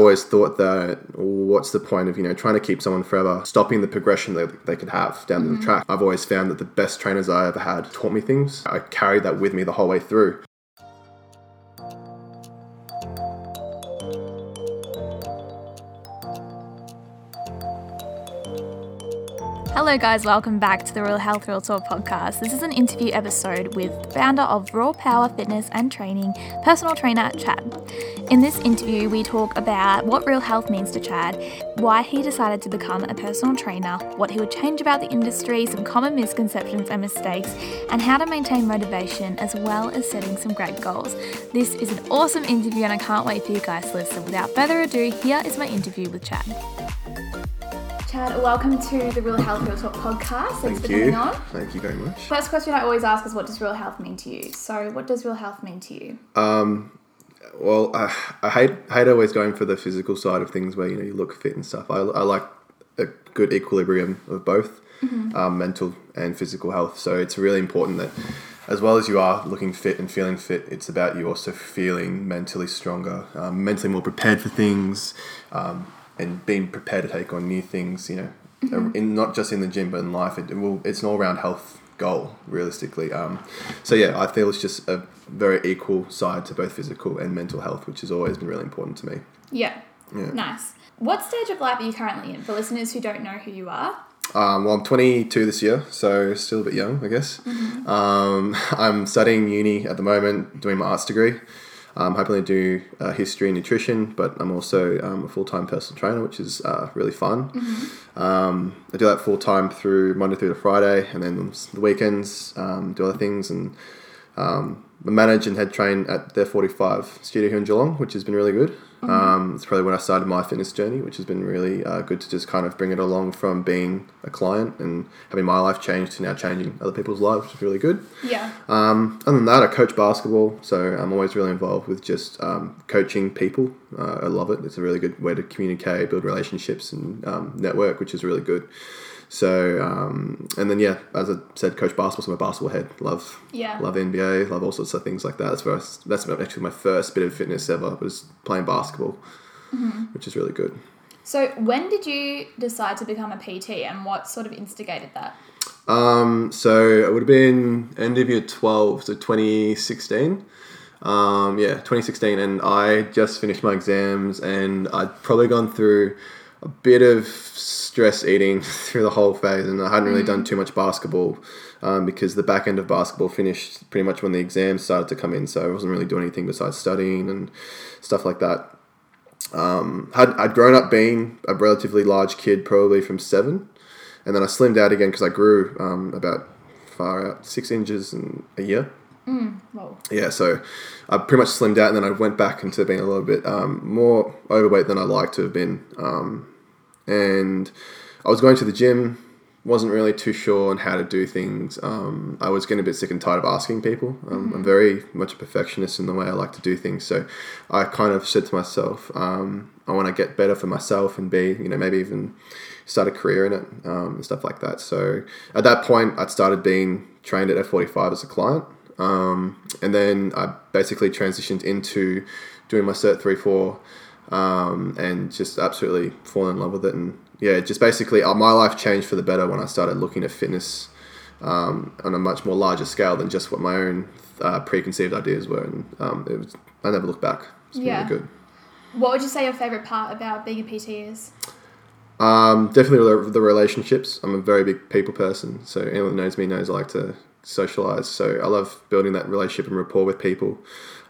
always thought that what's the point of you know trying to keep someone forever, stopping the progression that they could have down the mm. track. I've always found that the best trainers I ever had taught me things. I carried that with me the whole way through. Hello, guys, welcome back to the Real Health Real Talk podcast. This is an interview episode with the founder of Raw Power Fitness and Training, personal trainer Chad. In this interview, we talk about what real health means to Chad, why he decided to become a personal trainer, what he would change about the industry, some common misconceptions and mistakes, and how to maintain motivation as well as setting some great goals. This is an awesome interview, and I can't wait for you guys to listen. Without further ado, here is my interview with Chad. Chad, welcome to the Real Health Real Talk podcast. Thanks Thank for you. coming on. Thank you very much. First question I always ask is what does real health mean to you? So, what does real health mean to you? Um, well, I, I hate hate always going for the physical side of things where you know you look fit and stuff. I, I like a good equilibrium of both um, mental and physical health. So it's really important that as well as you are looking fit and feeling fit, it's about you also feeling mentally stronger, um, mentally more prepared for things, um, and being prepared to take on new things. You know, in not just in the gym but in life. It, it will. It's an all round health goal, realistically. Um, so yeah, I feel it's just a very equal side to both physical and mental health, which has always been really important to me. Yeah. Yeah. Nice. What stage of life are you currently in? For listeners who don't know who you are, Um, well, I'm 22 this year, so still a bit young, I guess. Um, I'm studying uni at the moment, doing my arts degree. I'm hoping to do uh, history and nutrition, but I'm also um, a full time personal trainer, which is uh, really fun. Um, I do that full time through Monday through to Friday, and then the weekends um, do other things. And um, I manage and head train at their 45 studio here in Geelong, which has been really good. Um, it's probably when I started my fitness journey, which has been really uh, good to just kind of bring it along from being a client and having my life changed to now changing other people's lives, which is really good. yeah. Um, other than that, I coach basketball, so I'm always really involved with just um, coaching people. Uh, I love it. It's a really good way to communicate, build relationships, and um, network, which is really good. So, um, and then yeah, as I said, coach basketball, so I'm a basketball head. Love, Yeah. love NBA, love all sorts of things like that. That's first. That's actually my first bit of fitness ever was playing basketball, which is really good. So, when did you decide to become a PT, and what sort of instigated that? Um, so it would have been end of year 12, so 2016. Um, yeah, 2016. And I just finished my exams and I'd probably gone through a bit of stress eating through the whole phase. And I hadn't really done too much basketball um, because the back end of basketball finished pretty much when the exams started to come in. So I wasn't really doing anything besides studying and stuff like that. Um, had, I'd grown up being a relatively large kid, probably from seven and then I slimmed out again because I grew um, about far out six inches in a year. Whoa. Yeah, so I pretty much slimmed out, and then I went back into being a little bit um, more overweight than I like to have been. Um, and I was going to the gym, wasn't really too sure on how to do things. Um, I was getting a bit sick and tired of asking people. Um, I'm very much a perfectionist in the way I like to do things, so I kind of said to myself, um, I want to get better for myself and be, you know, maybe even start a career in it um, and stuff like that. So at that point, I'd started being trained at F45 as a client. Um, and then I basically transitioned into doing my Cert 3 4 um, and just absolutely fallen in love with it. And yeah, just basically uh, my life changed for the better when I started looking at fitness um, on a much more larger scale than just what my own uh, preconceived ideas were. And um, it was, I never looked back. It's been Yeah. really good. What would you say your favorite part about being a PT is? Um, definitely the, the relationships. I'm a very big people person, so anyone that knows me knows I like to socialize. So I love building that relationship and rapport with people,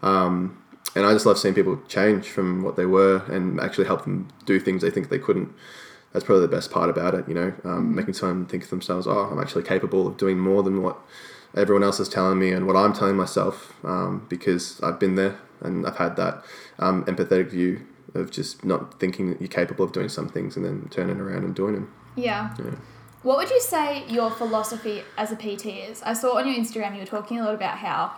um, and I just love seeing people change from what they were and actually help them do things they think they couldn't. That's probably the best part about it, you know, um, making someone think to themselves, "Oh, I'm actually capable of doing more than what everyone else is telling me and what I'm telling myself," um, because I've been there and I've had that um, empathetic view of just not thinking that you're capable of doing some things and then turning around and doing them. Yeah. Yeah. What would you say your philosophy as a PT is? I saw on your Instagram you were talking a lot about how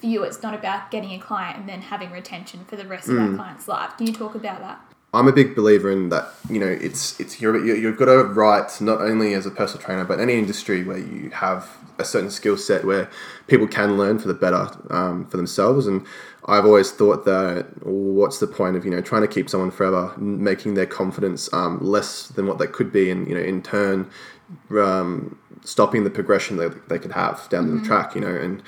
for you it's not about getting a client and then having retention for the rest of Mm. that client's life. Can you talk about that? I'm a big believer in that. You know, it's it's you're, you- you've got a right not only as a personal trainer, but any industry where you have a certain skill set where people can learn for the better um, for themselves. And I've always thought that what's the point of you know trying to keep someone forever, making their confidence um, less than what they could be, and you know in turn um, stopping the progression that they could have down the track. You know, and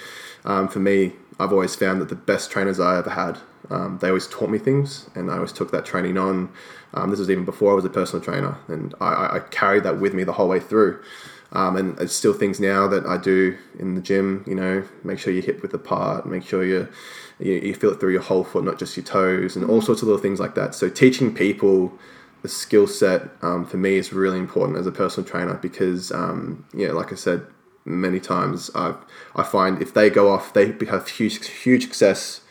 um, for me, I've always found that the best trainers I ever had, um, they always taught me things, and I always took that training on. Um, this was even before I was a personal trainer, and I, I, carried that with me the whole way through. Um, and it's still things now that I do in the gym. You know, make sure your hip with the part, make sure you you, you feel it through your whole foot, not just your toes, and all sorts of little things like that. So teaching people the skill set um, for me is really important as a personal trainer because um, yeah, like I said many times, I I find if they go off, they have huge huge success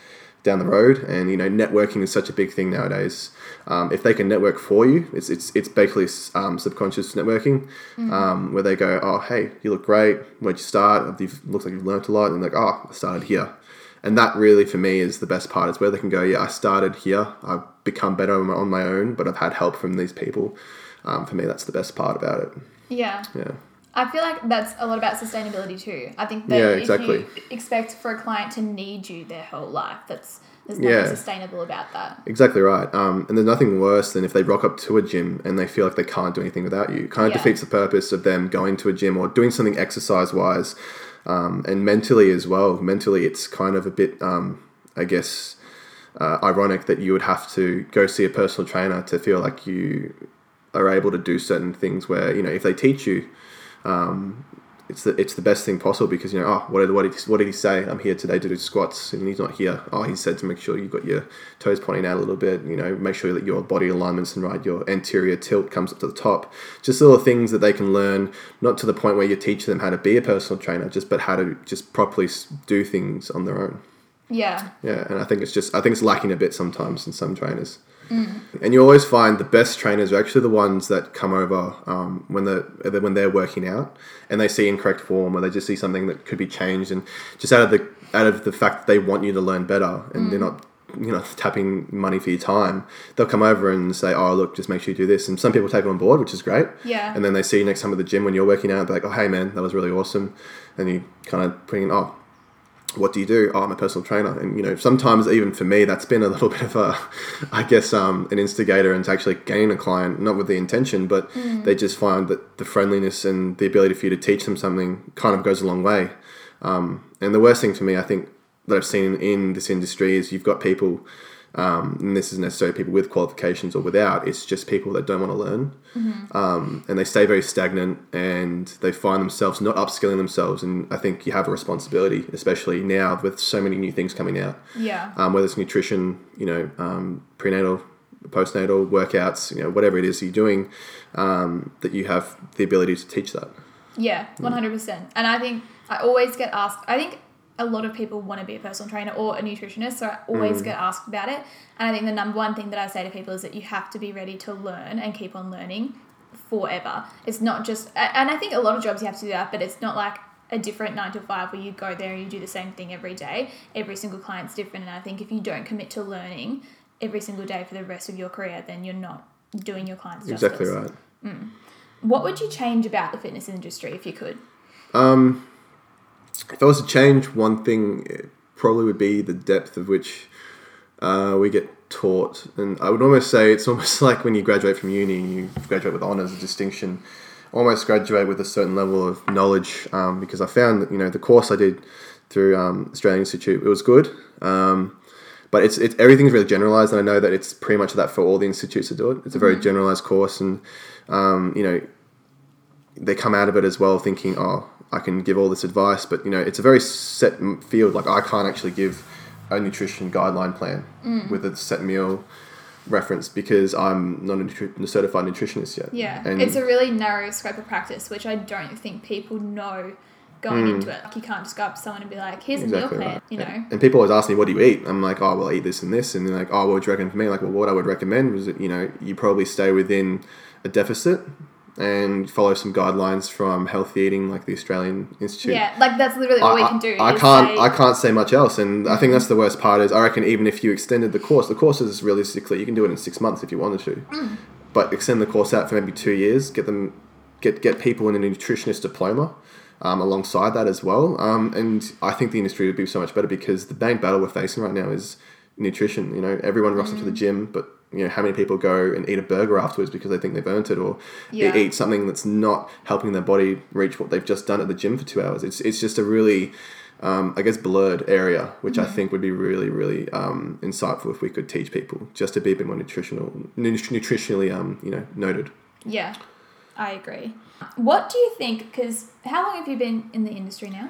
down the road, and you know networking is such a big thing nowadays. Um, if they can network for you, it's it's it's basically um, subconscious networking, um, where they go, oh hey, you look great. Where'd you start? You've looks like you've learned a lot, and like, oh, I started here. And that really, for me, is the best part. Is where they can go. Yeah, I started here. I've become better on my, on my own, but I've had help from these people. Um, for me, that's the best part about it. Yeah. Yeah. I feel like that's a lot about sustainability too. I think that Yeah, if exactly. you expect for a client to need you their whole life, that's there's Yeah. nothing sustainable about that. Exactly right. Um, and there's nothing worse than if they rock up to a gym and they feel like they can't do anything without you. It kind of Yeah. defeats the purpose of them going to a gym or doing something exercise wise. Um, and mentally as well. Mentally, it's kind of a bit, um, I guess, uh, ironic that you would have to go see a personal trainer to feel like you are able to do certain things where, you know, if they teach you, um, it's the it's the best thing possible because you know oh what did what did, he, what did he say? I'm here today to do squats and he's not here. Oh he said to make sure you've got your toes pointing out a little bit you know make sure that your body alignment's and right your anterior tilt comes up to the top. Just little things that they can learn not to the point where you teach them how to be a personal trainer just but how to just properly do things on their own Yeah. yeah, and I think it's just I think it's lacking a bit sometimes in some trainers. And you always find the best trainers are actually the ones that come over um, when they're when they're working out and they see incorrect form or they just see something that could be changed and just out of the out of the fact that they want you to learn better and they're not you know tapping money for your time they'll come over and say oh look just make sure you do this and some people take it on board which is great Yeah. and then they see you next time at the gym when you're working out they're like oh hey man that was really awesome and you kind of putting in oh what do you do? Oh, I'm a personal trainer. And, you know, sometimes even for me, that's been a little bit of a, I guess, um, an instigator into actually gaining a client, not with the intention, but they just find that the friendliness and the ability for you to teach them something kind of goes a long way. Um, and the worst thing for me, I think, that I've seen in this industry is you've got people, um, and this isn't necessarily people with qualifications or without, it's just people that don't want to learn. Um, and they stay very stagnant and they find themselves not upskilling themselves. And I think you have a responsibility, especially now with so many new things coming out, Yeah. um, whether it's nutrition, you know, um, prenatal, postnatal workouts, you know, whatever it is you're doing, um, that you have the ability to teach that. Yeah, one hundred percent. And I think I always get asked. I think a lot of people want to be a personal trainer or a nutritionist, so I always get asked about it. And I think the number one thing that I say to people is that you have to be ready to learn and keep on learning forever. It's not just, and I think a lot of jobs you have to do that, but it's not like a different nine to five where you go there and you do the same thing every day. Every single client's different, and I think if you don't commit to learning every single day for the rest of your career, then you're not doing your clients justice. Exactly right. What would you change about the fitness industry if you could? Um, if I was to change one thing, it probably would be the depth of which uh, we get taught. And I would almost say it's almost like when you graduate from uni and you graduate with honours, a distinction, almost graduate with a certain level of knowledge. Um, because I found that, you know, the course I did through um, Australian Institute, it was good. Um, but it's, it's everything's really generalized, and I know that it's pretty much that for all the institutes to do it. It's a very generalized course, and um, you know, they come out of it as well thinking, oh, I can give all this advice, but you know, it's a very set field. Like I can't actually give a nutrition guideline plan mm. with a set meal reference because I'm not a, nutri- certified nutritionist yet. Yeah, and it's a really narrow scope of practice, which I don't think people know going mm. into it. Like you can't just go up to someone and be like, "Here's a meal plan," right. you know. And, and people always ask me, "What do you eat?" I'm like, "Oh, well, I eat this and this," and they're like, "Oh, what would you recommend for me?" Like, well, what I would recommend was that you know you probably stay within a deficit and follow some guidelines from healthy eating, like the Australian Institute. Yeah, like that's literally all I, we can do. I, I can't. say- I can't say much else, and I think that's the worst part. Is I reckon even if you extended the course, the course is realistically you can do it in six months if you wanted to, Mm. but extend the course out for maybe two years. Get them, get get people in a nutritionist diploma. Um, alongside that as well, um, and I think the industry would be so much better because the main battle we're facing right now is nutrition. You know, everyone rocks up to the Mm. gym, but you know how many people go and eat a burger afterwards because they think they've earned it, or they Yeah. eat something that's not helping their body reach what they've just done at the gym for two hours. It's it's just a really um, I guess blurred area, which I think would be really, really um, insightful if we could teach people just to be a bit more nutritional, nut- nutritionally, um, you know, noted. Yeah, I agree. What do you think? Because how long have you been in the industry now?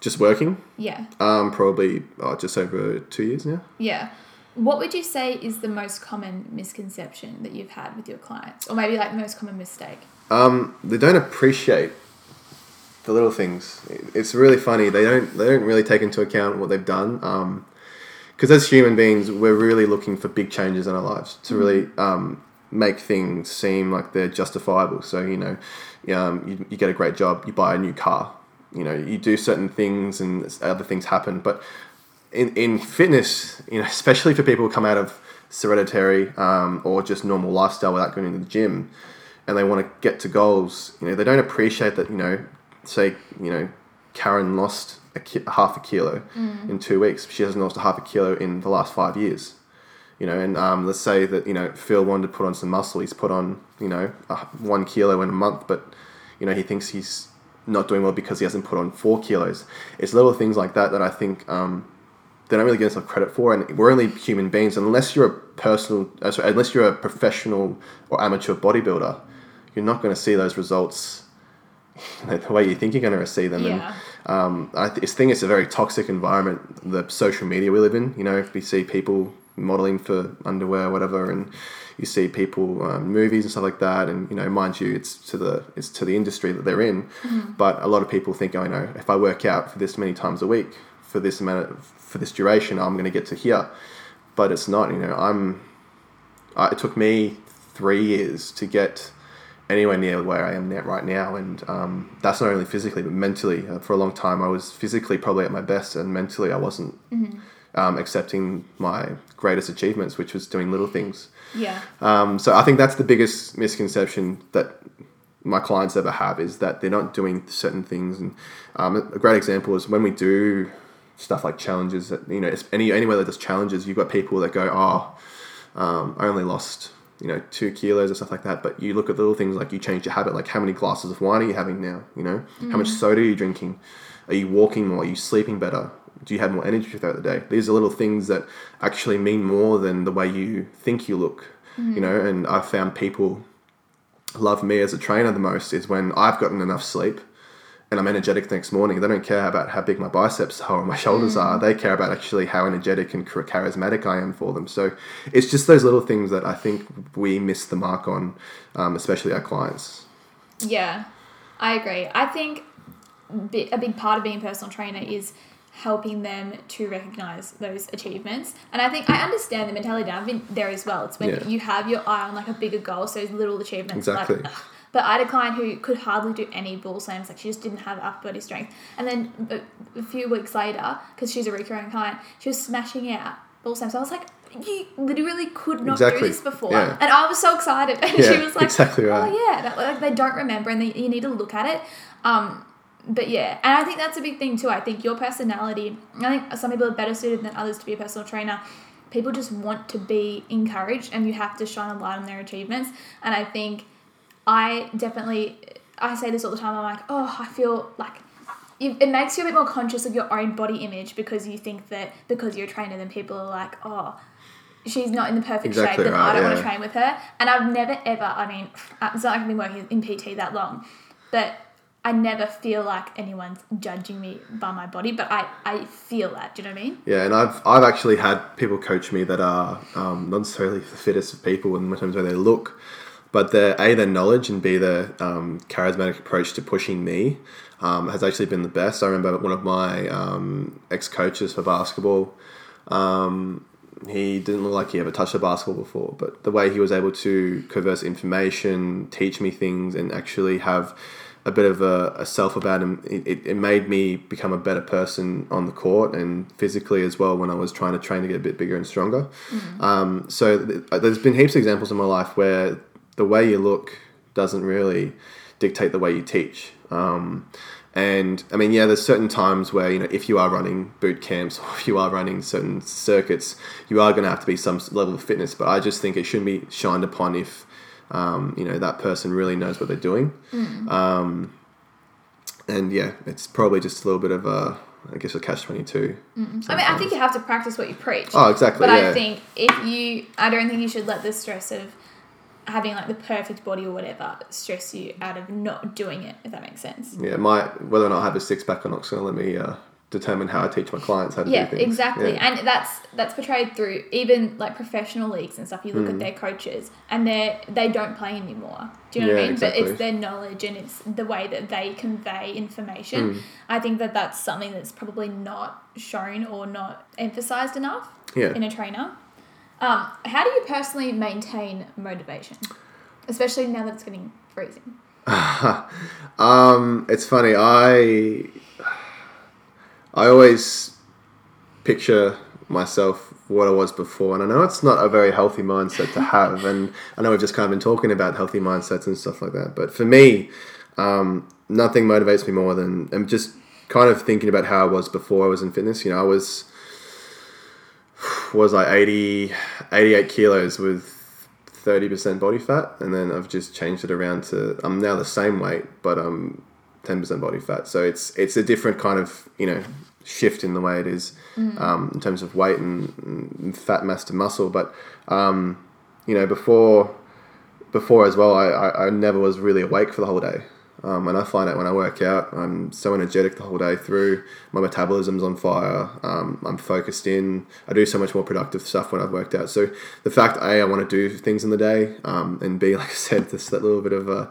Just working, Yeah, um, probably uh, just over two years now. yeah. What would you say is the most common misconception that you've had with your clients, or maybe like the most common mistake? Um, they don't appreciate the little things. It's really funny. They don't. They don't really take into account what they've done. Um, because as human beings, we're really looking for big changes in our lives to really um, make things seem like they're justifiable. So you know, um, you, you get a great job, you buy a new car. You know, you do certain things, and other things happen. But in, in fitness, you know, especially for people who come out of hereditary um, or just normal lifestyle without going to the gym, and they want to get to goals, you know, they don't appreciate that. You know, say you know, Karen lost a ki- half a kilo in two weeks. She hasn't lost a half a kilo in the last five years. You know, and um, let's say that you know Phil wanted to put on some muscle. He's put on you know a, one kilo in a month, but you know he thinks he's not doing well because he hasn't put on four kilos. It's little things like that that I think um, they don't really get enough credit for, and we're only human beings. Unless you're a personal, uh, sorry, unless you're a professional or amateur bodybuilder, you're not going to see those results the way you think you're going to see them. Yeah. And um, I th- think it's a very toxic environment. The social media we live in, you know, if we see people modeling for underwear, or whatever, and you see people um, movies and stuff like that, and you know, mind you, it's to the it's to the industry that they're in. But a lot of people think, oh, you know, if I work out for this many times a week for this amount of, for this duration, I'm going to get to here. But it's not. You know, I'm. I, it took me three years to get anywhere near where I am right now, and um, that's not only physically but mentally. Uh, for a long time, I was physically probably at my best, and mentally, I wasn't um, accepting my greatest achievements, which was doing little things. Yeah, Um, so I think that's the biggest misconception that my clients ever have is that they're not doing certain things. And um, a great example is when we do stuff like challenges. That you know, any anywhere that does challenges, you've got people that go, "Oh, um, I only lost." You know, two kilos or stuff like that. But you look at little things like you change your habit, like how many glasses of wine are you having now? You know, how much soda are you drinking? Are you walking more? Are you sleeping better? Do you have more energy throughout the day? These are little things that actually mean more than the way you think you look. You know, and I've found people love me as a trainer the most is when I've gotten enough sleep and I'm energetic the next morning. They don't care about how big my biceps are or my shoulders are. They care about actually how energetic and charismatic I am for them. So it's just those little things that I think we miss the mark on, um, especially our clients. yeah, I agree. I think a big part of being a personal trainer is helping them to recognize those achievements. And I think I understand the mentality. I've been there as well. It's when Yeah. you have your eye on like a bigger goal, so those little achievements. Exactly. Like, ugh. But I had a client who could hardly do any ball slams. Like she just didn't have upper body strength. And then a, a few weeks later, because she's a recurring client, she was smashing out ball slams. I was like, you literally could not Exactly. do this before. Yeah. And I was so excited. And Yeah, she was like, exactly right. oh yeah, that, like they don't remember and they, you need to look at it. Um, but yeah, and I think that's a big thing too. I think your personality, I think some people are better suited than others to be a personal trainer. People just want to be encouraged and you have to shine a light on their achievements. And I think I definitely, I say this all the time, I'm like, oh, I feel like it makes you a bit more conscious of your own body image because you think that because you're a trainer, then people are like, oh, she's not in the perfect Exactly shape, then right, I don't want to train with her. And I've never ever, I mean, it's not like I've been working in PT that long, but I never feel like anyone's judging me by my body, but I, I feel that. Do you know what I mean? Yeah, and I've I've actually had people coach me that are um, not necessarily the fittest of people in terms of they look, but the a their knowledge and b the um, charismatic approach to pushing me um, has actually been the best. I remember one of my um, ex coaches for basketball. Um, he didn't look like he ever touched a basketball before, but the way he was able to converse information, teach me things, and actually have a bit of a, a self about him, it, it made me become a better person on the court and physically as well when I was trying to train to get a bit bigger and stronger. Mm-hmm. Um, so th- there's been heaps of examples in my life where the way you look doesn't really dictate the way you teach. Um, and I mean, yeah, there's certain times where you know if you are running boot camps or if you are running certain circuits, you are going to have to be some level of fitness. But I just think it shouldn't be shined upon if um, you know that person really knows what they're doing. Um, and yeah, it's probably just a little bit of a, I guess, a catch twenty two. I mean, I think you have to practice what you preach. Oh, exactly. But yeah. I think if you, I don't think you should let the stress of having like the perfect body or whatever stress you out of not doing it. If that makes sense. yeah, my whether or not I have a six pack or not is going to let me uh, determine how I teach my clients how to Yeah, do things. exactly. Yeah. And that's that's portrayed through even like professional leagues and stuff. You look Mm. at their coaches and they they don't play anymore. Do you know what I Yeah, mean? But it's their knowledge and it's the way that they convey information. Mm. I think that that's something that's probably not shown or not emphasized enough yeah. in a trainer. Um, how do you personally maintain motivation, especially now that it's getting freezing? um, it's funny. I I always picture myself what I was before, and I know it's not a very healthy mindset to have. and I know we've just kind of been talking about healthy mindsets and stuff like that. But for me, um, nothing motivates me more than I'm just kind of thinking about how I was before I was in fitness. You know, I was was like 80, 88 kilos with 30% body fat and then I've just changed it around to I'm now the same weight but I'm 10% body fat. So it's it's a different kind of you know shift in the way it is um, in terms of weight and, and fat mass to muscle. But um, you know before before as well I, I, I never was really awake for the whole day um, and I find out when I work out, I'm so energetic the whole day through. My metabolism's on fire. Um, I'm focused in. I do so much more productive stuff when I've worked out. So the fact a I want to do things in the day, um, and b like I said, this that little bit of a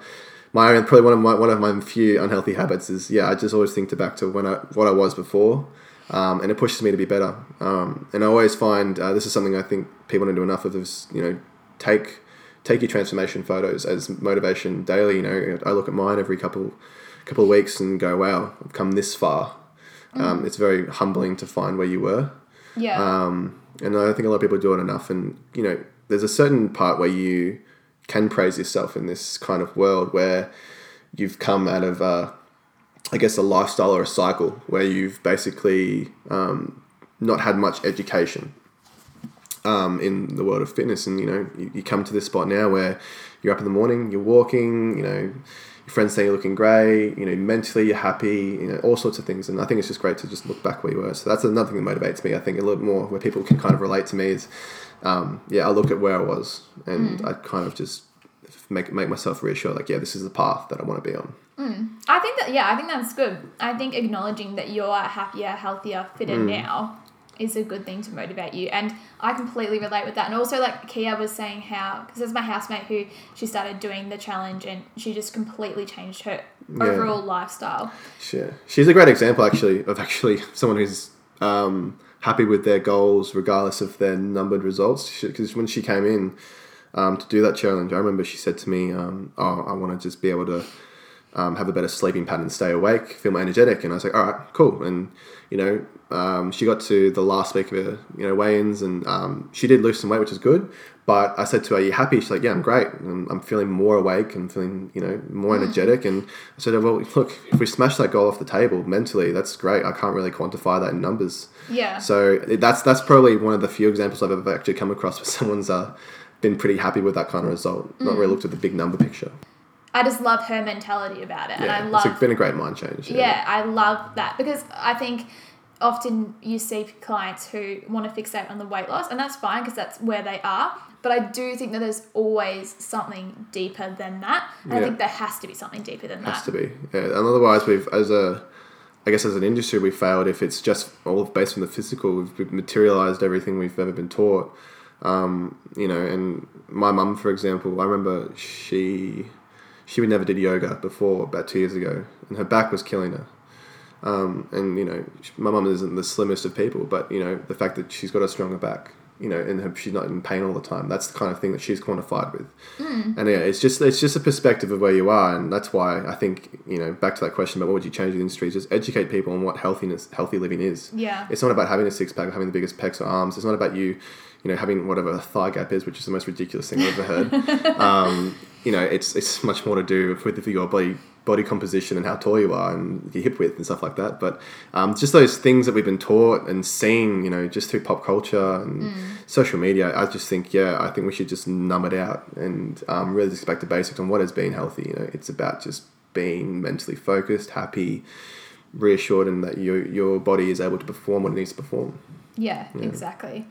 my probably one of my one of my few unhealthy habits is yeah I just always think to back to when I what I was before, um, and it pushes me to be better. Um, and I always find uh, this is something I think people don't do enough of is you know take take your transformation photos as motivation daily. You know, I look at mine every couple couple of weeks and go, wow, I've come this far. Um, it's very humbling to find where you were. Yeah. Um, and I don't think a lot of people do it enough. And, you know, there's a certain part where you can praise yourself in this kind of world where you've come out of, uh, I guess, a lifestyle or a cycle where you've basically um, not had much education um, in the world of fitness. And, you know, you, you come to this spot now where you're up in the morning, you're walking, you know, your friends say you're looking great, you know, mentally you're happy, you know, all sorts of things. And I think it's just great to just look back where you were. So that's another thing that motivates me. I think a little more where people can kind of relate to me is, um, yeah, I look at where I was and I kind of just make make myself reassure, like, yeah, this is the path that I want to be on. I think that yeah, I think that's good. I think acknowledging that you're happier, healthier, fitter now is a good thing to motivate you, and I completely relate with that. And also, like Kia was saying, how because there's my housemate who she started doing the challenge, and she just completely changed her overall lifestyle. Sure. She's a great example, actually, of actually someone who's um, happy with their goals regardless of their numbered results. Because when she came in um, to do that challenge, I remember she said to me, um, "Oh, I want to just be able to um, have a better sleeping pattern, stay awake, feel more energetic." And I was like, "All right, cool." And you know, um, she got to the last week of her you know weigh-ins, and um, she did lose some weight, which is good. But I said to her, "Are you happy?" She's like, "Yeah, I'm great. I'm, I'm feeling more awake. I'm feeling, you know, more energetic." And I said, "Well, look, if we smash that goal off the table mentally, that's great. I can't really quantify that in numbers. Yeah. So that's that's probably one of the few examples I've ever actually come across where someone's uh, been pretty happy with that kind of result. Not really looked at the big number picture. I just love her mentality about it, and I love it's been a great mind change. yeah, I love that because I think often you see clients who want to fixate on the weight loss, and that's fine because that's where they are. But I do think that there's always something deeper than that. And I think there has to be something deeper than has that. Has to be. Yeah, and otherwise, we've as a, I guess as an industry, we failed if it's just all based on the physical. We've, we've materialized everything we've ever been taught. Um, you know, and my mum, for example, I remember she, she never did yoga before about two years ago, and her back was killing her. Um, and you know, my mum isn't the slimmest of people, but you know, the fact that she's got a stronger back you know, and her, she's not in pain all the time. That's the kind of thing that she's quantified with. Mm. And yeah, it's just it's just a perspective of where you are, and that's why I think you know back to that question about what would you change in the industry, just educate people on what healthiness, healthy living is. Yeah, it's not about having a six pack, or having the biggest pecs or arms. It's not about you, you know, having whatever a thigh gap is, which is the most ridiculous thing I've ever heard. um, you know, it's it's much more to do with your body body composition and how tall you are and your hip width and stuff like that. But um, just those things that we've been taught and seeing, you know, just through pop culture and mm. social media, I just think, yeah, I think we should just numb it out and um, really just back to basics on what is being healthy. You know, it's about just being mentally focused, happy, reassured, and that your your body is able to perform what it needs to perform. Yeah, yeah. exactly.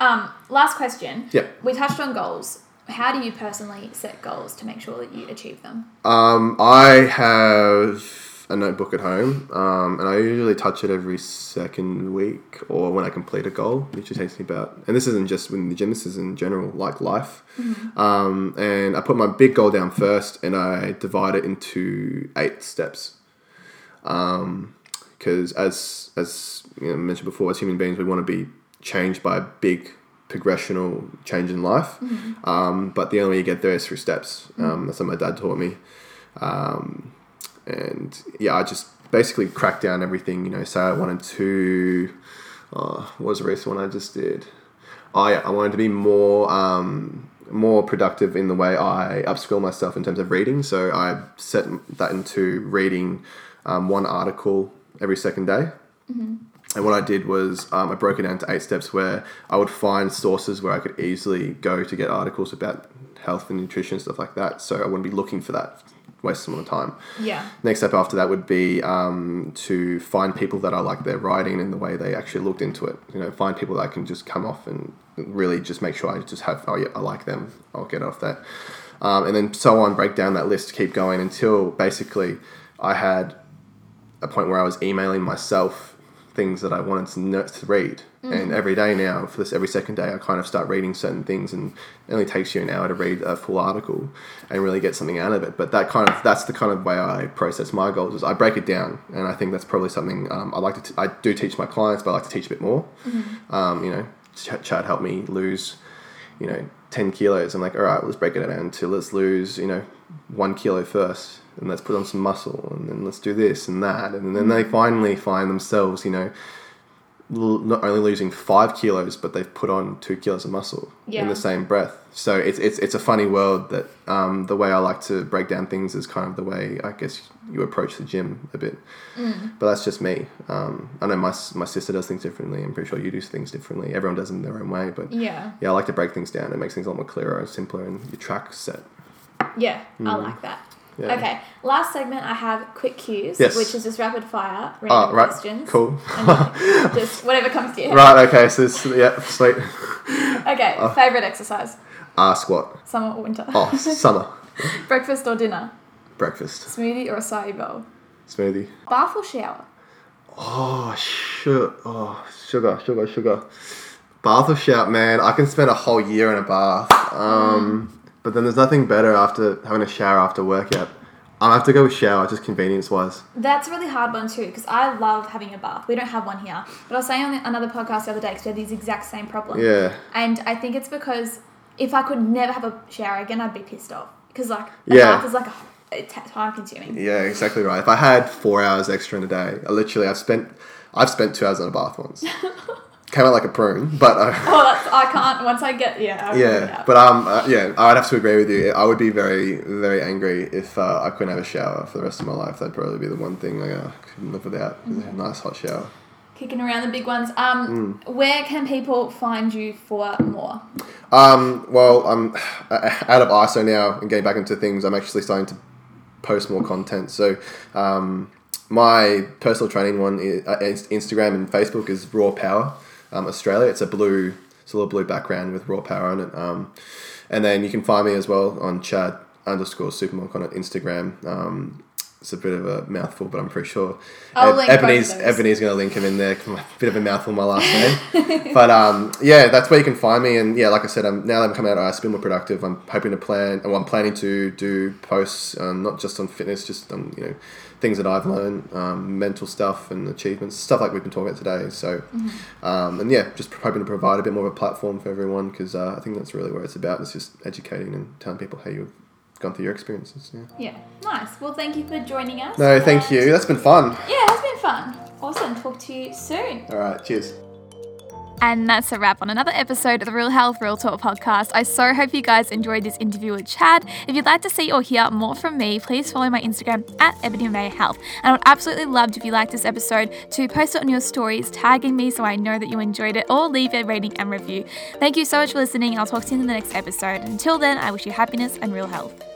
Um, last question. Yeah. We touched on goals how do you personally set goals to make sure that you achieve them? Um, I have a notebook at home, um, and I usually touch it every second week or when I complete a goal, which takes me about. And this isn't just within the gym; this is in general, like life. Mm-hmm. Um, and I put my big goal down first, and I divide it into eight steps. Because um, as as you know, mentioned before, as human beings, we want to be changed by big progressional change in life. Mm-hmm. Um, but the only way you get there is through steps. Mm-hmm. Um, that's what my dad taught me. Um, and yeah, I just basically cracked down everything. You know, say I wanted to. Oh, what was the recent one I just did? Oh yeah, I wanted to be more um, more productive in the way I upskill myself in terms of reading. So I set that into reading um, one article every second day. Mm-hmm. And what I did was um, I broke it down to eight steps where I would find sources where I could easily go to get articles about health and nutrition stuff like that. So I wouldn't be looking for that, waste some more time. Yeah. Next step after that would be um, to find people that I like their writing and the way they actually looked into it. You know, find people that I can just come off and really just make sure I just have oh yeah I like them. I'll get off that. Um, and then so on, break down that list, keep going until basically I had a point where I was emailing myself things that I wanted to, to read. Mm. And every day now, for this every second day, I kind of start reading certain things, and it only takes you an hour to read a full article and really get something out of it. But that kind of that's the kind of way I process my goals. Is I break it down, and I think that's probably something um, I like to. T- I do teach my clients, but I like to teach a bit more. Mm-hmm. Um, you know, Ch- Chad helped me lose, you know, ten kilos. I'm like, all right, let's break it down to let's lose, you know, one kilo first and let's put on some muscle and then let's do this and that. And then they finally find themselves you know not only losing five kilos but they've put on two kilos of muscle yeah. in the same breath. So it's, it's, it's a funny world that um, the way i like to break down things is kind of the way i guess you approach the gym a bit. Mm. but that's just me. Um, i know my, my sister does things differently. I'm pretty sure you do things differently. Everyone does them their own way but yeah. yeah i like to break things down. It makes things a lot more clearer and simpler and your track set. Yeah mm. i like that yeah. Okay, last segment I have quick cues, yes. which is just rapid fire random oh, right. questions. Cool. just whatever comes to you. Right. Okay. So this, yeah, sweet. Okay. Uh, favorite exercise. Ah, uh, squat. Summer or winter? Oh, summer. Breakfast or dinner? Breakfast. Smoothie or acai bowl? Smoothie. Bath or shower? Oh, shit. Oh, sugar, sugar, sugar. Bath or shower, man. I can spend a whole year in a bath. Um. Mm but then there's nothing better after having a shower after workout. I have to go with shower, just convenience wise. That's a really hard one too, because I love having a bath. We don't have one here, but I was saying on another podcast the other day because we had these exact same problems. Yeah. And I think it's because if I could never have a shower again, I'd be pissed off because like a yeah. bath is like a, time consuming. Yeah, exactly right. If I had four hours extra in a day, I literally I've spent I've spent two hours in a bath once. came out like a prune, but uh, oh, I can't. Once I get yeah, I yeah, but um, uh, yeah, I'd have to agree with you. I would be very, very angry if uh, I couldn't have a shower for the rest of my life. That'd probably be the one thing like, uh, I couldn't live without. Mm-hmm. A nice hot shower. Kicking around the big ones. Um, mm. where can people find you for more? Um, well, I'm out of ISO now and getting back into things. I'm actually starting to post more content. So, um, my personal training one is, uh, Instagram and Facebook is Raw Power um, Australia. It's a blue, it's a little blue background with raw power on it. Um, and then you can find me as well on Chad underscore Supermonk on Instagram. Um, it's a bit of a mouthful, but I'm pretty sure I'll Eb- link both of Ebony's. Ebony's going to link him in there. A bit of a mouthful my last name, but um, yeah, that's where you can find me. And yeah, like I said, I'm now that I'm coming out, I spin more productive. I'm hoping to plan, and I'm planning to do posts, um, not just on fitness, just on you know things that I've learned, um, mental stuff and achievements, stuff like we've been talking about today. So, Mm-hmm. um, and yeah, just hoping to provide a bit more of a platform for everyone because uh, I think that's really what it's about. It's just educating and telling people how you've gone through your experiences. Yeah. Yeah, nice. Well, thank you for joining us. No, thank you. That's been fun. Yeah, it has been fun. Awesome. Talk to you soon. All right, cheers. And that's a wrap on another episode of the Real Health Real Talk podcast. I so hope you guys enjoyed this interview with Chad. If you'd like to see or hear more from me, please follow my Instagram at Ebony May Health. And I would absolutely love if you liked this episode to post it on your stories, tagging me so I know that you enjoyed it, or leave a rating and review. Thank you so much for listening. I'll talk to you in the next episode. Until then, I wish you happiness and real health.